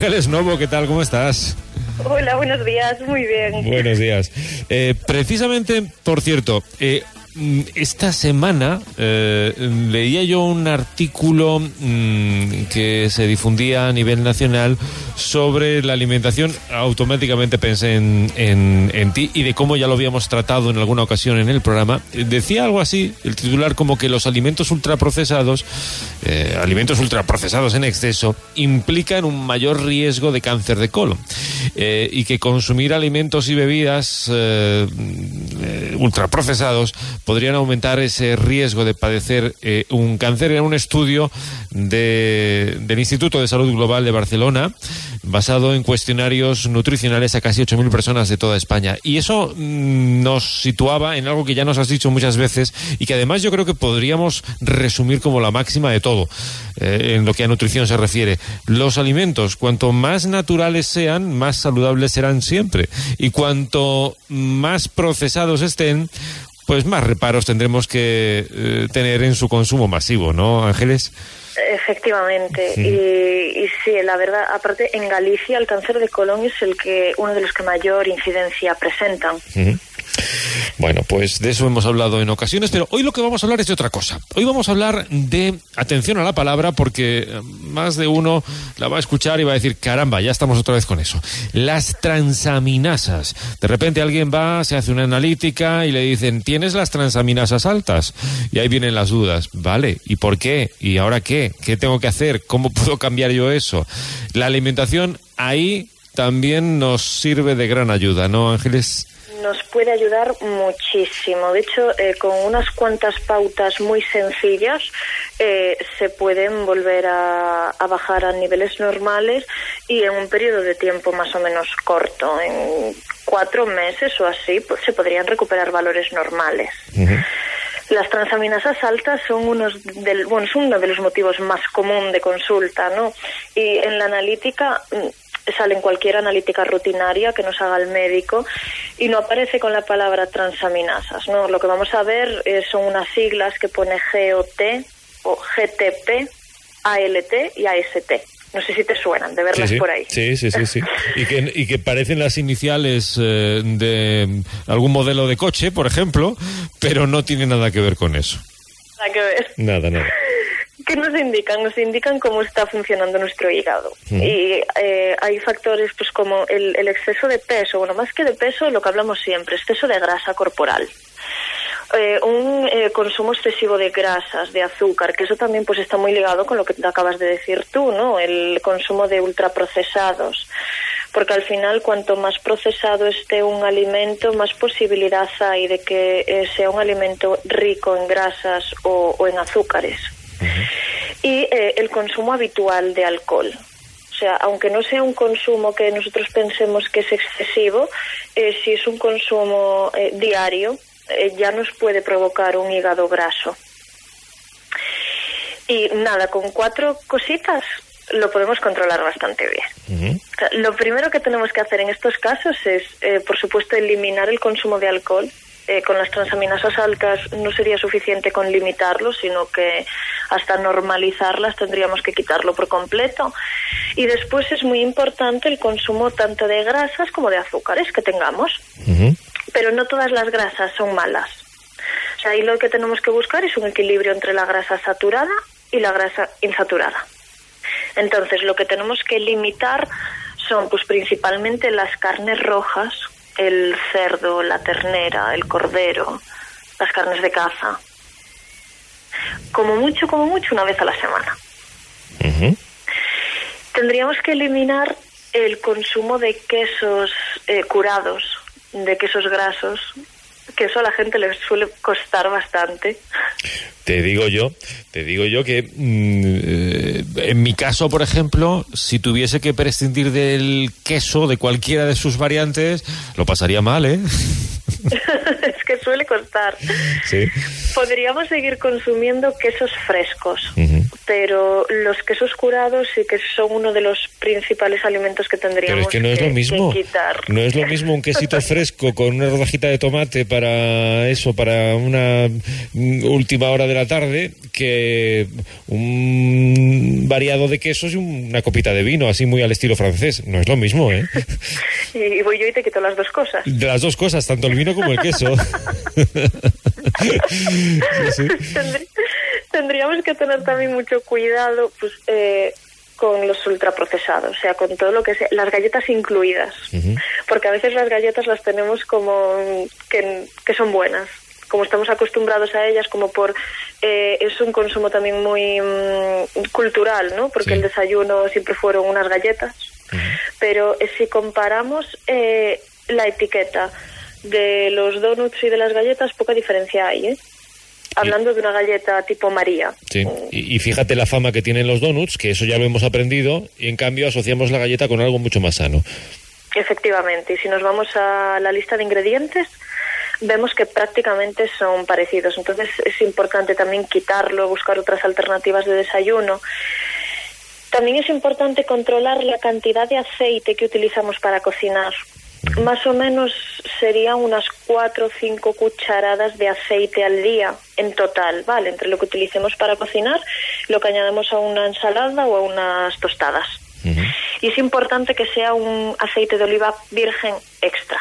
Ángeles Novo, ¿qué tal? ¿Cómo estás? Hola, buenos días, muy bien. Buenos días. Eh, precisamente, por cierto, eh, esta semana eh, leía yo un artículo mm, que se difundía a nivel nacional sobre la alimentación. Automáticamente pensé en, en- ti y de cómo ya lo habíamos tratado en alguna ocasión en el programa. Decía algo así, el titular, como que los alimentos ultraprocesados, eh, alimentos ultraprocesados en exceso, implican un mayor riesgo de cáncer de colon. Eh, y que consumir alimentos y bebidas ultraprocesados podrían aumentar ese riesgo de padecer eh, un cáncer. Era un estudio de- del Instituto de Salud Global de Barcelona basado en cuestionarios nutricionales a casi 8.000 personas de toda España. Y eso mm, nos situaba en algo que ya nos has dicho muchas veces y que además yo creo que podríamos resumir como la máxima de todo eh, en lo que a nutrición se refiere. Los alimentos, cuanto más naturales sean, más saludables serán siempre. Y cuanto más procesados estén, pues más reparos tendremos que eh, tener en su consumo masivo, ¿no, Ángeles? Efectivamente. Y, y sí, la verdad, aparte en Galicia el cáncer de colon es el que uno de los que mayor incidencia presentan. Bueno, pues de eso hemos hablado en ocasiones, pero hoy lo que vamos a hablar es de otra cosa. Hoy vamos a hablar de, atención a la palabra, porque eh, más de uno la va a escuchar y va a decir, caramba, ya estamos otra vez con eso. Las transaminasas. De repente alguien va, se hace una analítica y le dicen, ¿tienes las transaminasas altas? Y ahí vienen las dudas. Vale, ¿y por qué? ¿Y ahora qué? ¿Qué tengo que hacer? ¿Cómo puedo cambiar yo eso? La alimentación ahí también nos sirve de gran ayuda, ¿no, Ángeles? Nos puede ayudar muchísimo. De hecho, eh, con unas cuantas pautas muy sencillas eh, se pueden volver a, a bajar a niveles normales y en un periodo de tiempo más o menos corto, en cuatro meses o así, pues se podrían recuperar valores normales. Las transaminasas altas son unos del, bueno, es uno de los motivos más común de consulta, ¿no? Y en la analítica mm, sale en cualquier analítica rutinaria que nos haga el médico y no aparece con la palabra transaminasas, ¿no? Lo que vamos a ver eh, son unas siglas que pone GOT o GTP, ALT y AST. No sé si te suenan de verlas por ahí. Sí, sí, sí, sí. Y que, y que parecen las iniciales eh, de algún modelo de coche, por ejemplo, pero no tiene nada que ver con eso. Nada que ver. Nada, nada. ¿Qué nos indican? Nos indican cómo está funcionando nuestro hígado. Y eh, hay factores pues como el, el exceso de peso, bueno, más que de peso, lo que hablamos siempre, exceso de grasa corporal. Eh, un eh, consumo excesivo de grasas, de azúcar, que eso también pues está muy ligado con lo que te acabas de decir tú, ¿no? El consumo de ultraprocesados. Porque al final, cuanto más procesado esté un alimento, más posibilidad hay de que eh, sea un alimento rico en grasas o, o en azúcares. Y eh, el consumo habitual de alcohol. O sea, aunque no sea un consumo que nosotros pensemos que es excesivo, eh, si es un consumo eh, diario, eh, ya nos puede provocar un hígado graso. Y nada, con cuatro cositas lo podemos controlar bastante bien. Ujú. O sea, Lo primero que tenemos que hacer en estos casos es, por supuesto, eliminar el consumo de alcohol. Eh, con las transaminasas altas no sería suficiente con limitarlo, sino que hasta normalizarlas tendríamos que quitarlo por completo. Y después es muy importante el consumo tanto de grasas como de azúcares que tengamos. Pero no todas las grasas son malas. O sea, ahí lo que tenemos que buscar es un equilibrio entre la grasa saturada y la grasa insaturada. Entonces, lo que tenemos que limitar son pues principalmente las carnes rojas, el cerdo, la ternera, el cordero, las carnes de caza. Como mucho, como mucho, una vez a la semana. Tendríamos que eliminar el consumo de quesos eh, curados, de quesos grasos, que eso a la gente le suele costar bastante. Te digo yo, te digo yo que mm, en mi caso, por ejemplo, si tuviese que prescindir del queso de cualquiera de sus variantes, lo pasaría mal, ¿eh? es que suele costar. Sí. Podríamos seguir consumiendo quesos frescos, Ujú. Pero los quesos curados sí que son uno de los principales alimentos que tendríamos Pero es que no es lo mismo. No es lo mismo un quesito fresco con una rodajita de tomate para eso, para una última hora de la tarde, que un variado de quesos y una copita de vino, así muy al estilo francés. No es lo mismo, ¿eh? y voy yo y te quito las dos cosas. De las dos cosas, tanto el vino como el queso. tendríamos que tener también mucho cuidado pues eh, con los ultraprocesados, o sea, con todo lo que sea, las galletas incluidas, porque a veces las galletas las tenemos como que, son buenas, como estamos acostumbrados a ellas, como por eh, es un consumo también muy mm, cultural, ¿no? Porque el desayuno siempre fueron unas galletas, pero eh, si comparamos la etiqueta de los donuts y de las galletas, poca diferencia hay, ¿eh? Hablando de una galleta tipo María. Sí, y, fíjate la fama que tienen los donuts, que eso ya lo hemos aprendido, y en cambio asociamos la galleta con algo mucho más sano. Efectivamente, y si nos vamos a la lista de ingredientes, vemos que prácticamente son parecidos. Entonces es importante también quitarlo, buscar otras alternativas de desayuno. También es importante controlar la cantidad de aceite que utilizamos para cocinar. Más o menos serían unas cuatro o cinco cucharadas de aceite al día en total, ¿vale? Entre lo que utilicemos para cocinar, lo que añadamos a una ensalada o a unas tostadas. Y es importante que sea un aceite de oliva virgen extra,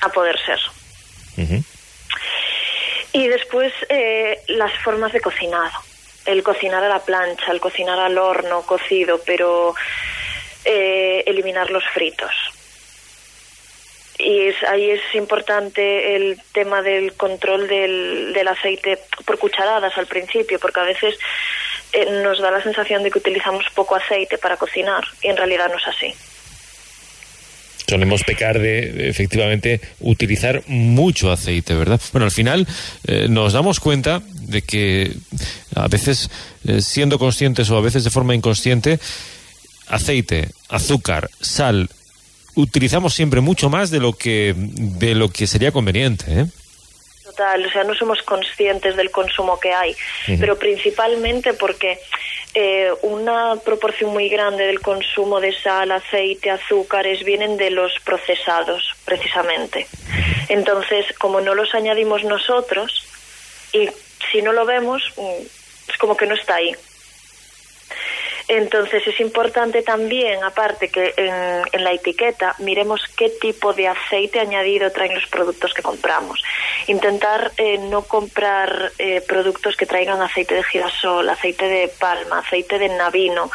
a poder ser. Y después eh, las formas de cocinado. El cocinar a la plancha, el cocinar al horno, cocido, pero eh, eliminar los fritos y ahí es importante el tema del control del, del aceite por cucharadas al principio, porque a veces eh, nos da la sensación de que utilizamos poco aceite para cocinar y en realidad no es así. Solemos pecar de, efectivamente utilizar mucho aceite, ¿verdad? Bueno, al final eh, nos damos cuenta de que a veces eh, siendo conscientes o a veces de forma inconsciente, aceite, azúcar, sal, utilizamos siempre mucho más de lo que, de lo que sería conveniente. ¿eh? Total, o sea, no somos conscientes del consumo que hay, pero principalmente porque eh, una proporción muy grande del consumo de sal, aceite, azúcares vienen de los procesados, precisamente. Entonces, como no los añadimos nosotros, y si no lo vemos, mm, es como que no está ahí. Entonces es importante también, aparte que en, la etiqueta, miremos qué tipo de aceite añadido traen los productos que compramos. Intentar eh, no comprar eh, productos que traigan aceite de girasol, aceite de palma, aceite de navino.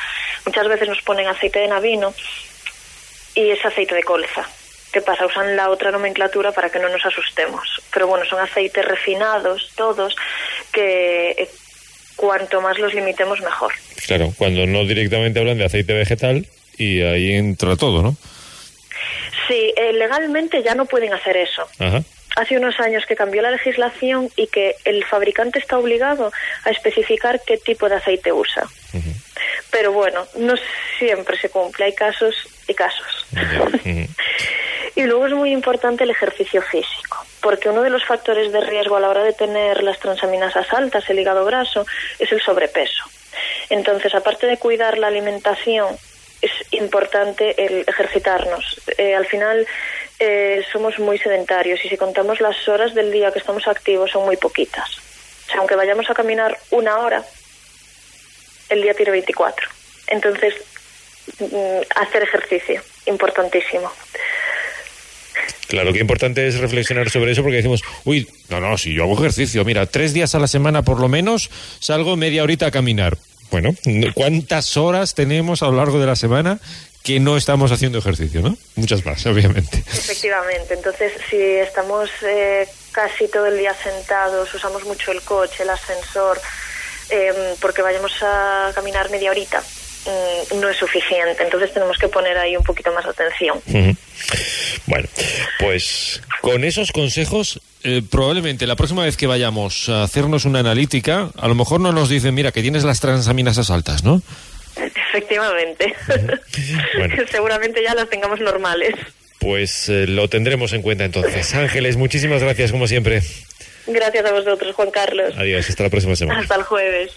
Muchas veces nos ponen aceite de navino y es aceite de colza. ¿Qué pasa? Usan la otra nomenclatura para que no nos asustemos. Pero bueno, son aceites refinados, todos, que eh, cuanto más los limitemos, mejor. Claro, cuando no directamente hablan de aceite vegetal y ahí entra todo, ¿no? Sí, eh, legalmente ya no pueden hacer eso. Hace unos años que cambió la legislación y que el fabricante está obligado a especificar qué tipo de aceite usa. Pero bueno, no siempre se cumple, hay casos y casos. y luego es muy importante el ejercicio físico, porque uno de los factores de riesgo a la hora de tener las transaminasas altas, el hígado graso, es el sobrepeso. Entonces, aparte de cuidar la alimentación, es importante el ejercitarnos. Eh, al final eh, somos muy sedentarios y si contamos las horas del día que estamos activos son muy poquitas. O sea, aunque vayamos a caminar una hora, el día tiene 24. Entonces, mm, hacer ejercicio, importantísimo. Claro, que importante es reflexionar sobre eso porque decimos, uy, no, no, si yo hago ejercicio, mira, tres días a la semana por lo menos salgo media horita a caminar. Bueno, ¿cuántas horas tenemos a lo largo de la semana que no estamos haciendo ejercicio, ¿no? Muchas más, obviamente. Efectivamente. Entonces, si estamos eh, casi todo el día sentados, usamos mucho el coche, el ascensor, em, porque vayamos a caminar media horita, mm, no es suficiente. Entonces tenemos que poner ahí un poquito más atención. Bueno, pues con esos consejos, eh, probablemente la próxima vez que vayamos a hacernos una analítica, a lo mejor no nos dicen, mira, que tienes las transaminasas altas, ¿no? Efectivamente. Seguramente ya las tengamos normales. Pues eh, lo tendremos en cuenta entonces. Ángeles, muchísimas gracias como siempre. Gracias a vosotros, Juan Carlos. Adiós, hasta la próxima semana. Hasta el jueves.